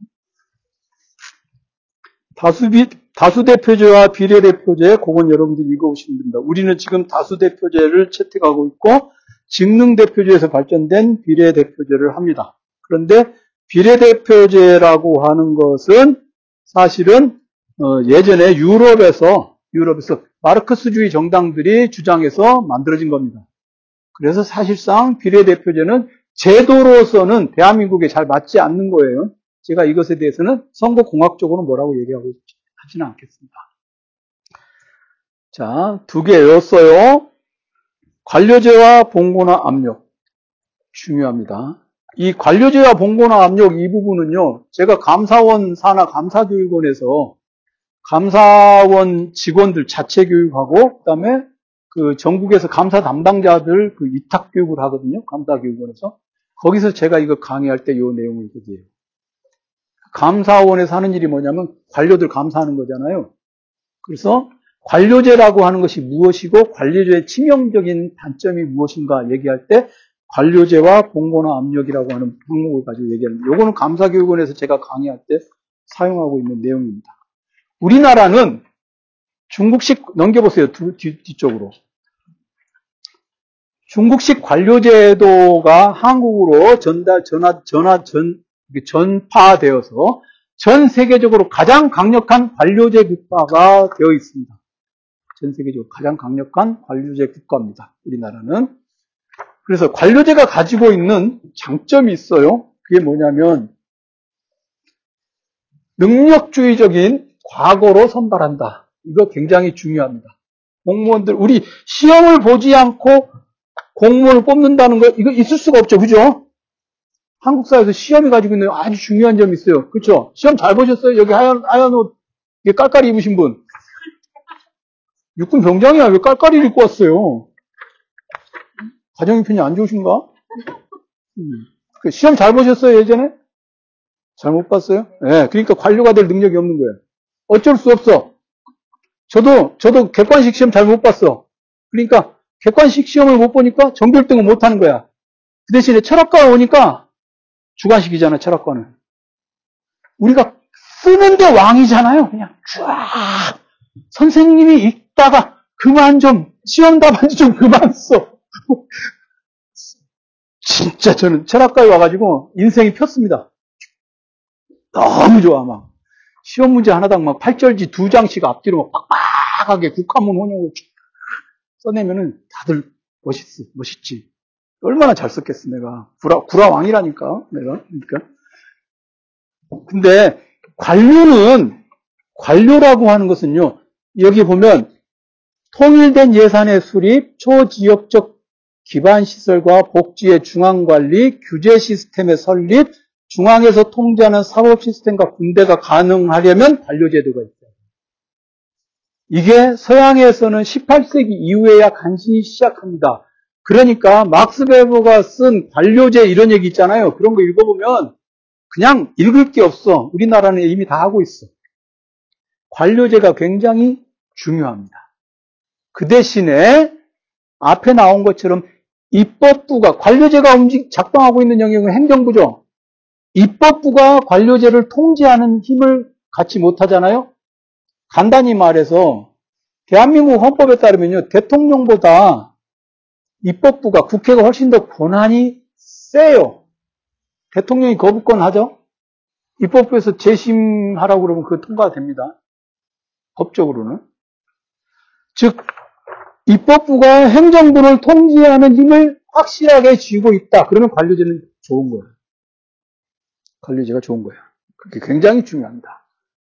다수비, 다수대표제와 비례대표제, 그건 여러분들이 읽어보시면 됩니다. 우리는 지금 다수대표제를 채택하고 있고, 직능대표제에서 발전된 비례대표제를 합니다. 그런데 비례대표제라고 하는 것은 사실은 어, 예전에 유럽에서 유럽에서 마르크스주의 정당들이 주장해서 만들어진 겁니다. 그래서 사실상 비례대표제는 제도로서는 대한민국에 잘 맞지 않는 거예요. 제가 이것에 대해서는 선거공학적으로 뭐라고 얘기하고 하지는 않겠습니다. 자, 두 개 외웠어요. 관료제와 봉고나 압력. 중요합니다. 이 관료제와 봉고나 압력 이 부분은요, 제가 감사원 산하 감사교육원에서 감사원 직원들 자체 교육하고 그 다음에 그 전국에서 감사 담당자들 그 위탁 교육을 하거든요. 감사교육원에서 거기서 제가 이거 강의할 때 이 내용을 얘기해요. 감사원에서 하는 일이 뭐냐면 관료들 감사하는 거잖아요. 그래서 관료제라고 하는 것이 무엇이고 관료제의 치명적인 단점이 무엇인가 얘기할 때 관료제와 봉고나 압력이라고 하는 항목을 가지고 얘기하는데 요거는 감사교육원에서 제가 강의할 때 사용하고 있는 내용입니다. 우리나라는 중국식 넘겨보세요. 뒤, 뒤쪽으로. 중국식 관료제도가 한국으로 전달, 전화, 전화, 전, 전파되어서 전 세계적으로 가장 강력한 관료제 국가가 되어 있습니다. 전 세계적으로 가장 강력한 관료제 국가입니다. 우리나라는. 그래서 관료제가 가지고 있는 장점이 있어요. 그게 뭐냐면 능력주의적인 과거로 선발한다. 이거 굉장히 중요합니다. 공무원들, 우리 시험을 보지 않고 공무원을 뽑는다는 거, 이거 있을 수가 없죠. 그죠? 한국 사회에서 시험이 가지고 있는 아주 중요한 점이 있어요. 그렇죠? 시험 잘 보셨어요? 여기 하얀 하얀 옷 깔깔이 입으신 분. 육군 병장이야. 왜 깔깔이를 입고 왔어요? 가정의 편이 안 좋으신가? 음. 그 시험 잘 보셨어요, 예전에? 잘 못 봤어요? 예, 네, 그러니까 관료가 될 능력이 없는 거예요. 어쩔 수 없어. 저도, 저도 객관식 시험 잘 못 봤어. 그러니까 객관식 시험을 못 보니까 1등을 못 하는 거야. 그 대신에 철학과 오니까 주관식이잖아, 철학과는. 우리가 쓰는데 왕이잖아요. 그냥 쫙. 선생님이 읽다가 그만 좀, 시험 답안지 좀 그만 써. 진짜 저는 철학과에 와가지고 인생이 폈습니다. 너무 좋아, 막. 시험 문제 하나당 막 8절지 두 장씩 앞뒤로 막 빡빡하게 국화문 혼용을 써내면은 다들 멋있어, 멋있지. 얼마나 잘 썼겠어, 내가. 구라, 구라왕이라니까, 내가. 그러니까. 근데 관료는, 관료라고 하는 것은요, 여기 보면 통일된 예산의 수립, 초지역적 기반 시설과 복지의 중앙 관리, 규제 시스템의 설립, 중앙에서 통제하는 사법 시스템과 군대가 가능하려면 관료제도가 있어요. 이게 서양에서는 18세기 이후에야 간신히 시작합니다. 그러니까 막스 베버가 쓴 관료제 이런 얘기 있잖아요. 그런 거 읽어보면 그냥 읽을 게 없어. 우리나라는 이미 다 하고 있어. 관료제가 굉장히 중요합니다. 그 대신에 앞에 나온 것처럼 입법부가 관료제가 움직 작동하고 있는 영역은 행정부죠. 입법부가 관료제를 통제하는 힘을 갖지 못하잖아요. 간단히 말해서 대한민국 헌법에 따르면요 대통령보다 입법부가 국회가 훨씬 더 권한이 세요. 대통령이 거부권 하죠. 입법부에서 재심하라고 그러면 그거 통과됩니다. 법적으로는. 즉 입법부가 행정부를 통제하는 힘을 확실하게 쥐고 있다. 그러면 관료제는 좋은 거예요. 관료제가 좋은 거예요. 그게 굉장히 중요합니다.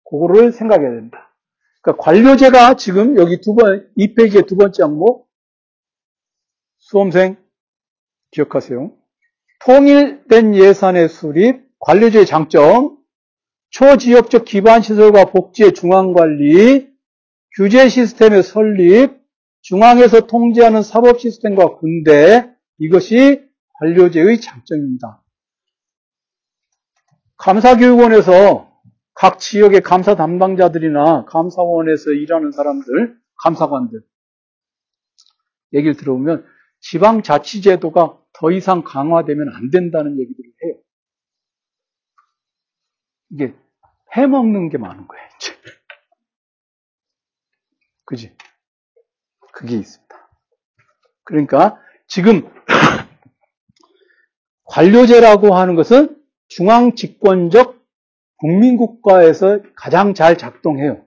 그거를 생각해야 된다. 그러니까 관료제가 지금 여기 두 번, 이 페이지의 두 번째 항목, 수험생 기억하세요. 통일된 예산의 수립, 관료제의 장점, 초지역적 기반시설과 복지의 중앙관리, 규제 시스템의 설립, 중앙에서 통제하는 사법 시스템과 군대, 이것이 관료제의 장점입니다. 감사교육원에서 각 지역의 감사 담당자들이나 감사원에서 일하는 사람들, 감사관들 얘기를 들어보면 지방자치제도가 더 이상 강화되면 안 된다는 얘기들을 해요. 이게 해먹는 게 많은 거예요. 그지? 그게 있습니다. 그러니까 지금 관료제라고 하는 것은 중앙 집권적 국민국가에서 가장 잘 작동해요.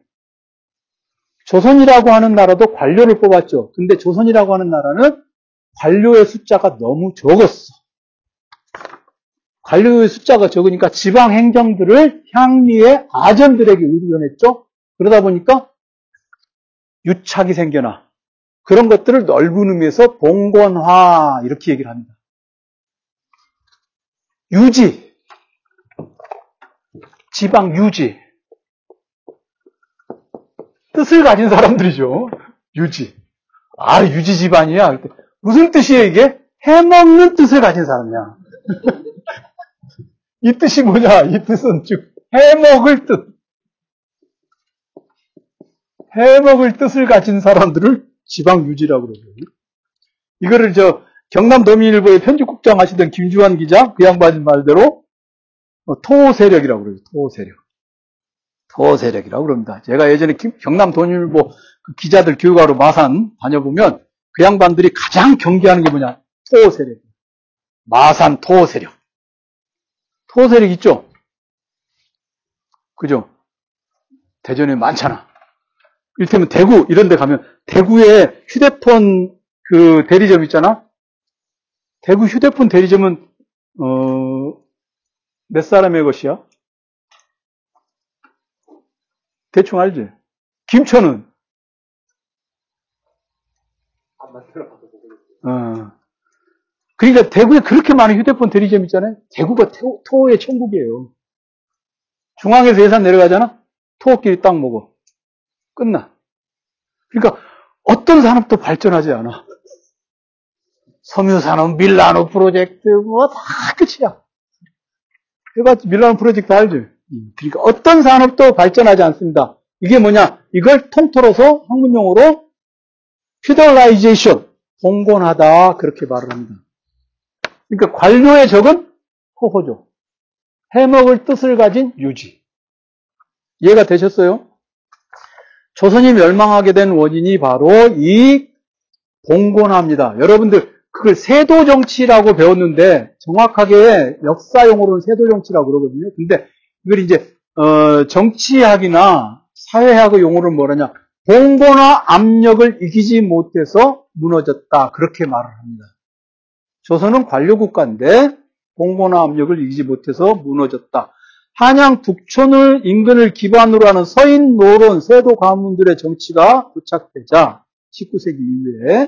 조선이라고 하는 나라도 관료를 뽑았죠. 근데 조선이라고 하는 나라는 관료의 숫자가 너무 적었어. 관료의 숫자가 적으니까 지방 행정들을 향리의 아전들에게 의존했죠. 그러다 보니까 유착이 생겨나. 그런 것들을 넓은 의미에서 봉건화 이렇게 얘기를 합니다. 유지, 지방 유지, 뜻을 가진 사람들이죠. 유지. 아, 유지 집안이야. 무슨 뜻이에요, 이게? 해먹는 뜻을 가진 사람이야. 이 뜻이 뭐냐? 이 뜻은 즉, 해먹을 뜻. 해먹을 뜻을 가진 사람들을 지방 유지라고 그러거든요. 이거를 저 경남 도민일보의 편집국장 하시던 김주환 기자 그 양반 말대로 어, 토세력이라고 그래요. 토 세력. 토 세력이라고 그럽니다. 제가 예전에 경남 도민일보 그 기자들 교육하러 마산 다녀보면 그 양반들이 가장 경계하는 게 뭐냐? 토 세력. 마산 토 세력. 토 세력 있죠? 그죠? 대전에 많잖아. 이를테면 대구 이런 데 가면 대구에 휴대폰 그 대리점 있잖아. 대구 휴대폰 대리점은 어, 몇 사람의 것이야? 대충 알지? 김천은 어, 그러니까 대구에 그렇게 많은 휴대폰 대리점 있잖아요. 대구가 토, 의 천국이에요. 중앙에서 예산 내려가잖아? 토끼리 딱 먹어. 끝나. 그러니까 어떤 산업도 발전하지 않아. 섬유산업, 밀라노 프로젝트, 뭐 다 끝이야. 그가 밀라노 프로젝트 알죠? 그러니까 어떤 산업도 발전하지 않습니다. 이게 뭐냐? 이걸 통틀어서 학문용어로 feudalization, 봉건하다 그렇게 말을 합니다. 그러니까 관료의 적은 호호죠. 해먹을 뜻을 가진 유지. 이해가 되셨어요? 조선이 멸망하게 된 원인이 바로 이 봉건합니다. 여러분들 그걸 세도 정치라고 배웠는데 정확하게 역사 용어로는 세도 정치라고 그러거든요. 근데 이걸 이제 어, 정치학이나 사회학의 용어를 뭐라냐? 봉건화 압력을 이기지 못해서 무너졌다. 그렇게 말을 합니다. 조선은 관료 국가인데 봉건화 압력을 이기지 못해서 무너졌다. 한양 북촌을 인근을 기반으로 하는 서인 노론 세도 가문들의 정치가 도착되자 19세기 이후에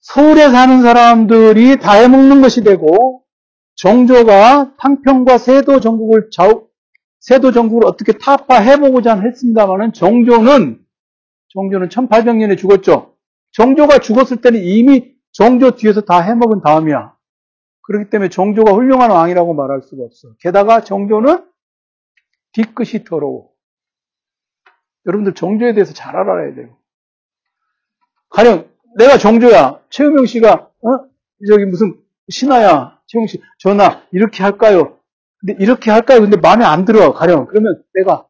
서울에 사는 사람들이 다 해먹는 것이 되고 정조가 탕평과 세도 전국을 좌우, 세도 전국을 어떻게 타파해보고자 했습니다만은 정조는 정조는 1800년에 죽었죠. 정조가 죽었을 때는 이미 정조 뒤에서 다 해먹은 다음이야. 그렇기 때문에 정조가 훌륭한 왕이라고 말할 수가 없어. 게다가 정조는 뒤끝이 더러워. 여러분들 정조에 대해서 잘 알아야 돼요. 가령 내가 정조야. 최우명 씨가 어? 저기 무슨 신하야. 최우명 씨 전화 이렇게 할까요? 근데 이렇게 할까요? 근데 마음에 안 들어. 가령 그러면 내가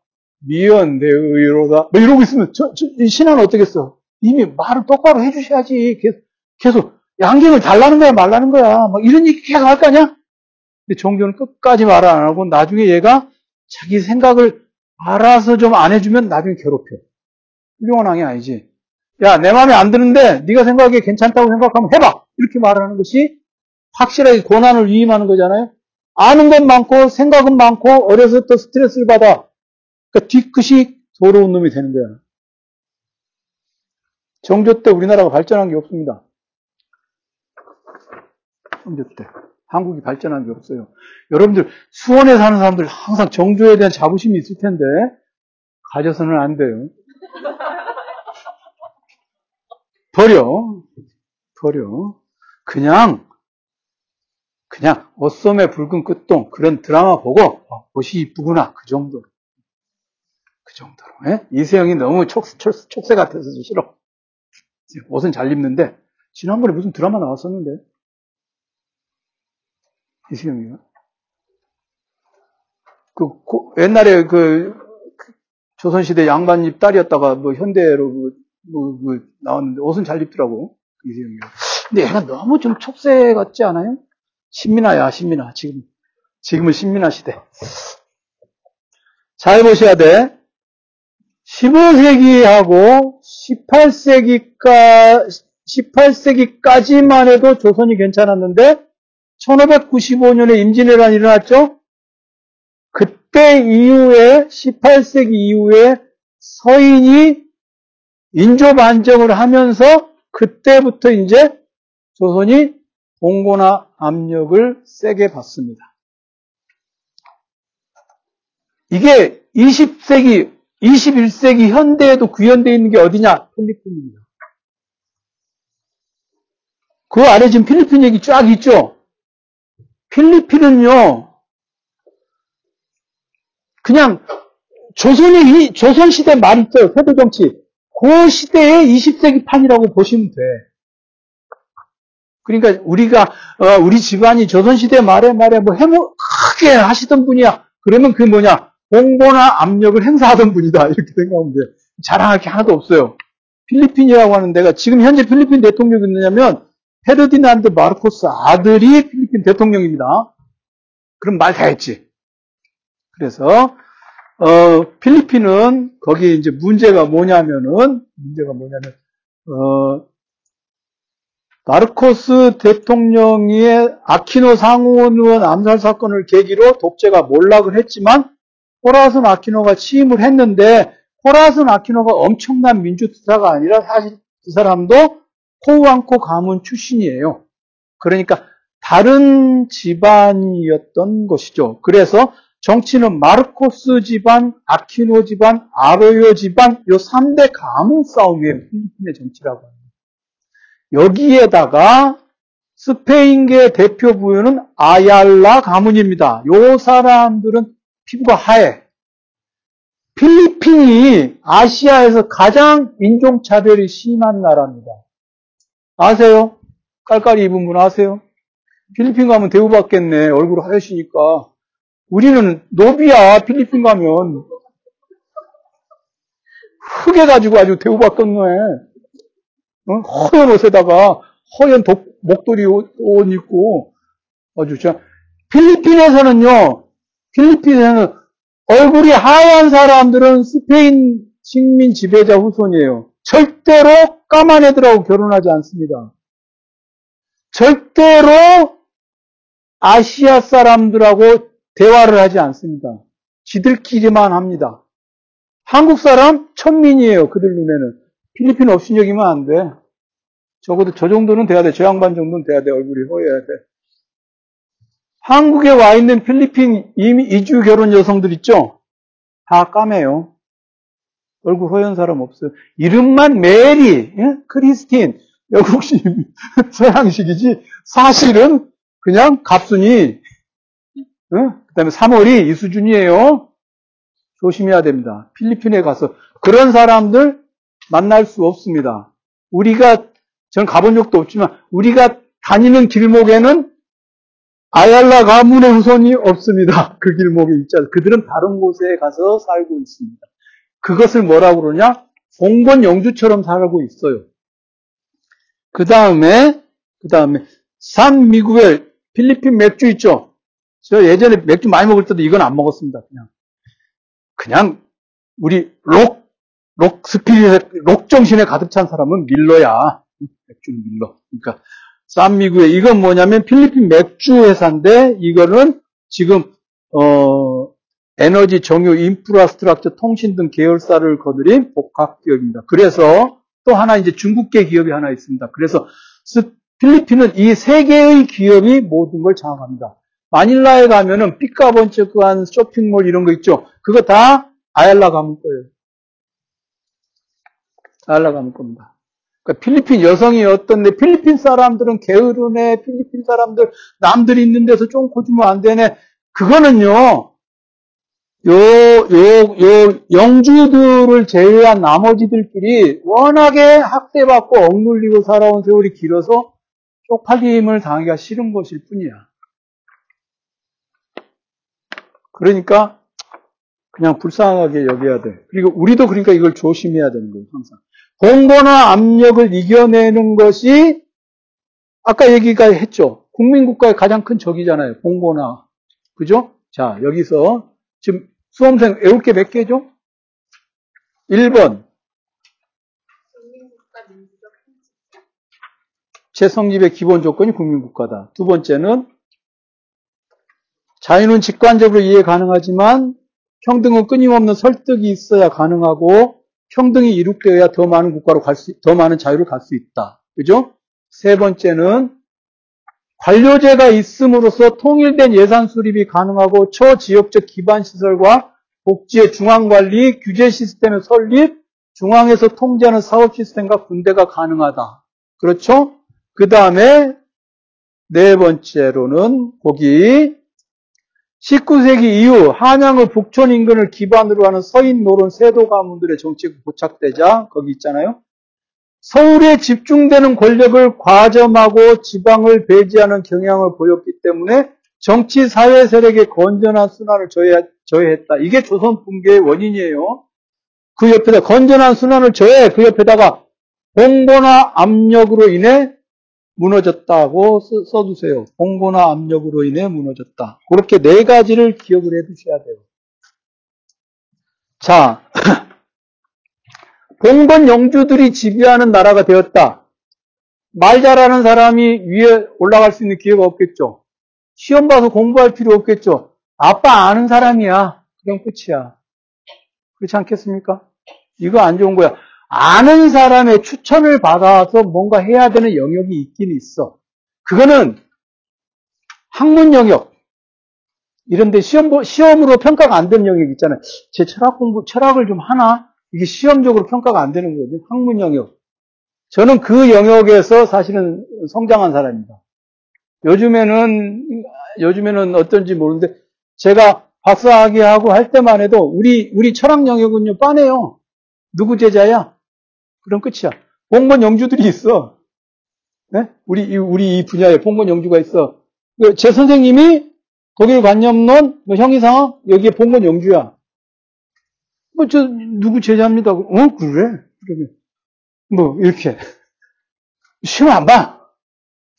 미연 내 의로다. 뭐 이러고 있으면 저, 저, 이 신하는 어떻겠어? 이미 말을 똑바로 해주셔야지. 계속, 계속 양갱을 달라는 거야, 말라는 거야. 막 이런 얘기 계속 할 거 아니야? 근데 정조는 끝까지 말 안 하고 나중에 얘가 자기 생각을 알아서 좀 안 해주면 나중에 괴롭혀. 훌륭한 왕이 아니지. 야, 내 마음에 안 드는데 네가 생각하기에 괜찮다고 생각하면 해봐. 이렇게 말하는 것이 확실하게 고난을 위임하는 거잖아요. 아는 건 많고 생각은 많고 어려서부터 스트레스를 받아. 그러니까 뒤끝이 더러운 놈이 되는 거야. 정조 때 우리나라가 발전한 게 없습니다. 정조 때. 한국이 발전한 게 없어요. 여러분들 수원에 사는 사람들 항상 정조에 대한 자부심이 있을 텐데 가져서는 안 돼요. 버려. 버려. 그냥 그냥 어썸의 붉은 끝동 그런 드라마 보고 어, 옷이 이쁘구나 그 정도로 그 정도로 예? 이세영이 너무 촉, 촉, 촉새 같아서 싫어 옷은 잘 입는데 지난번에 무슨 드라마 나왔었는데 이수영이가. 그, 그 옛날에 그, 그, 조선시대 양반집 딸이었다가 뭐 현대로 그, 뭐, 그 나왔는데 옷은 잘 입더라고. 이수영이가. 근데 얘가 너무 좀 촉새 같지 않아요? 신민아야, 신민아. 지금, 지금은 신민아 시대. 잘 보셔야 돼. 15세기하고 18세기까, 18세기까지만 해도 조선이 괜찮았는데, 1595년에 임진왜란이 일어났죠? 그때 이후에 18세기 이후에 서인이 인조 반정을 하면서 그때부터 이제 조선이 봉고나 압력을 세게 받습니다. 이게 20세기, 21세기 현대에도 구현되어 있는 게 어디냐? 필리핀입니다. 그 아래 지금 필리핀 얘기 쫙 있죠? 필리핀은요, 그냥 조선이, 조선시대 말 있죠. 세도정치. 그 시대의 20세기 판이라고 보시면 돼. 그러니까 우리가, 어, 우리 집안이 조선시대 말에 말에 뭐 해모, 크게 하시던 분이야. 그러면 그게 뭐냐. 공고나 압력을 행사하던 분이다. 이렇게 생각하면 돼. 자랑할 게 하나도 없어요. 필리핀이라고 하는 데가 지금 현재 필리핀 대통령이 있느냐면 페르디난드 마르코스 아들이 필리핀 대통령입니다. 그럼 말 다 했지. 그래서 어, 필리핀은 거기 이제 문제가 뭐냐면은 문제가 뭐냐면 어, 마르코스 대통령의 아키노 상원 의원 암살 사건을 계기로 독재가 몰락을 했지만 호라슨 아키노가 취임을 했는데 호라슨 아키노가 엄청난 민주투사가 아니라 사실 그 사람도 코우안코 가문 출신이에요. 그러니까 다른 집안이었던 것이죠. 그래서 정치는 마르코스 집안, 아키노 집안, 아로요 집안 요 3대 가문 싸움이에요. 필리핀의 정치라고 합니다. 여기에다가 스페인계 대표 부여는 아얄라 가문입니다. 요 사람들은 피부가 하얘. 필리핀이 아시아에서 가장 인종차별이 심한 나라입니다. 아세요? 깔깔이 입은 분 아세요? 필리핀 가면 대우받겠네. 얼굴 하얘시니까. 우리는 노비야. 필리핀 가면. 흑해가지고 아주 대우받겠네. 어? 허연 옷에다가 허연 독, 목도리 옷, 옷 입고 아주 진 필리핀에서는요. 필리핀에서는 얼굴이 하얀 사람들은 스페인 식민 지배자 후손이에요. 절대로 까만 애들하고 결혼하지 않습니다. 절대로 아시아 사람들하고 대화를 하지 않습니다. 지들끼리만 합니다. 한국 사람 천민이에요. 그들 눈에는. 필리핀 업신여기면 안 돼. 적어도 저 정도는 돼야 돼. 저 양반 정도는 돼야 돼. 얼굴이 허해야 돼. 한국에 와 있는 필리핀 이주 결혼 여성들 있죠? 다 까매요. 얼굴 허연 사람 없어요. 이름만 메리, 예? 크리스틴, 영국식, 서양식이지, 사실은 그냥 갑순이, 어? 그 다음에 3월이 이 수준이에요. 조심해야 됩니다. 필리핀에 가서 그런 사람들 만날 수 없습니다. 우리가, 저는 가본 적도 없지만, 우리가 다니는 길목에는 아얄라 가문의 후손이 없습니다. 그 길목에 있잖아요. 그들은 다른 곳에 가서 살고 있습니다. 그것을 뭐라고 그러냐? 봉건 영주처럼 살고 있어요. 그 다음에, 그 다음에, 산 미구엘 필리핀 맥주 있죠? 저 예전에 맥주 많이 먹을 때도 이건 안 먹었습니다. 그냥. 그냥, 우리 록, rock spirit, 록 정신에 가득 찬 사람은 밀러야. 맥주는 밀러. 그러니까, 산 미구엘. 이건 뭐냐면 필리핀 맥주 회사인데, 이거는 지금, 어, 에너지, 정유, 인프라스트럭처, 통신 등 계열사를 거느린 복합 기업입니다. 그래서 또 하나 이제 중국계 기업이 하나 있습니다. 그래서 필리핀은 이 세 개의 기업이 모든 걸 장악합니다. 마닐라에 가면은 삐까번쩍한 쇼핑몰 이런 거 있죠. 그거 다 아얄라 가문 거예요. 아얄라 가문 겁니다. 그러니까 필리핀 여성이 어떤데 필리핀 사람들은 게으르네. 필리핀 사람들 남들이 있는 데서 좀 고주면 안 되네. 그거는요. 요, 요, 요, 영주들을 제외한 나머지들끼리 워낙에 학대받고 억눌리고 살아온 세월이 길어서 쪽팔림을 당하기가 싫은 것일 뿐이야. 그러니까 그냥 불쌍하게 여겨야 돼. 그리고 우리도 그러니까 이걸 조심해야 되는 거예요, 항상. 공고나 압력을 이겨내는 것이 아까 얘기가 했죠. 국민국가의 가장 큰 적이잖아요. 공고나. 그죠? 자, 여기서 지금 수험생 외울 게 몇 개죠? 1번. 재성립의 기본 조건이 국민국가다. 두 번째는 자유는 직관적으로 이해 가능하지만 평등은 끊임없는 설득이 있어야 가능하고 평등이 이룩되어야 더 많은 국가로 갈 수, 더 많은 자유를 갈 수 있다. 그죠? 세 번째는 관료제가 있음으로써 통일된 예산 수립이 가능하고 초지역적 기반 시설과 복지의 중앙 관리, 규제 시스템의 설립, 중앙에서 통제하는 사업 시스템과 군대가 가능하다. 그렇죠? 그 다음에 네 번째로는 거기 19세기 이후 한양의 북촌 인근을 기반으로 하는 서인 노론 세도 가문들의 정책이 고착되자 거기 있잖아요. 서울에 집중되는 권력을 과점하고 지방을 배제하는 경향을 보였기 때문에 정치 사회 세력의 건전한 순환을 저해 했다. 이게 조선 붕괴의 원인이에요. 그 옆에다 건전한 순환을 저해 그 옆에다가 공고나 압력으로 인해 무너졌다고 써두세요. 공고나 압력으로 인해 무너졌다. 그렇게 네 가지를 기억을 해 두셔야 돼요. 자, 봉건 영주들이 지배하는 나라가 되었다. 말 잘하는 사람이 위에 올라갈 수 있는 기회가 없겠죠. 시험 봐서 공부할 필요 없겠죠. 아빠 아는 사람이야. 그럼 끝이야. 그렇지 않겠습니까? 이거 안 좋은 거야. 아는 사람의 추천을 받아서 뭔가 해야 되는 영역이 있긴 있어. 그거는 학문 영역, 이런데 시험, 시험으로 평가가 안 되는 영역 있잖아요. 제 철학 공부, 철학을 좀 하나? 이게 시험적으로 평가가 안 되는 거거든요. 학문 영역. 저는 그 영역에서 사실은 성장한 사람입니다. 요즘에는, 요즘에는 어떤지 모르는데, 제가 박사학위 하고 할 때만 해도, 우리, 우리 철학 영역은요, 빠네요. 누구 제자야? 그럼 끝이야. 공무원 영주들이 있어. 네? 우리, 우리 이 분야에 공무원 영주가 있어. 그제 선생님이 독일 관념론, 뭐 형이상학, 여기에 본건 영주야. 뭐, 저, 누구 제자입니다. 어, 그래? 그러면. 뭐, 이렇게. 시험 안 봐.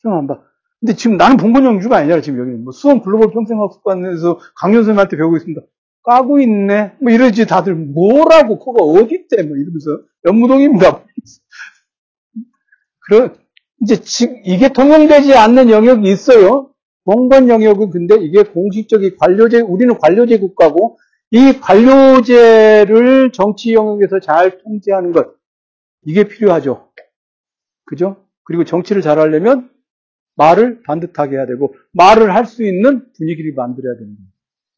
시험 안 봐. 근데 지금 나는 본건 영주가 아니잖아, 지금 여기는. 뭐, 수원 글로벌 평생학습관에서 강연 선생님한테 배우고 있습니다. 까고 있네. 뭐 이러지, 다들. 뭐라고, 그거 어딨대, 뭐 이러면서. 연무동입니다. 그런, 이제, 이게 통용되지 않는 영역이 있어요. 공권 영역은 근데 이게 공식적인 관료제, 우리는 관료제 국가고 이 관료제를 정치 영역에서 잘 통제하는 것, 이게 필요하죠. 그죠? 그리고 정치를 잘하려면 말을 반듯하게 해야 되고, 말을 할 수 있는 분위기를 만들어야 됩니다.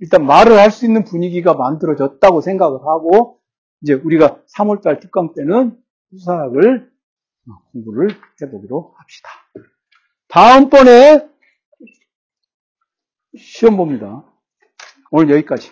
일단 말을 할 수 있는 분위기가 만들어졌다고 생각을 하고, 이제 우리가 3월달 특강 때는 수사학을 공부를 해보기로 합시다. 다음번에 시험 봅니다. 오늘 여기까지.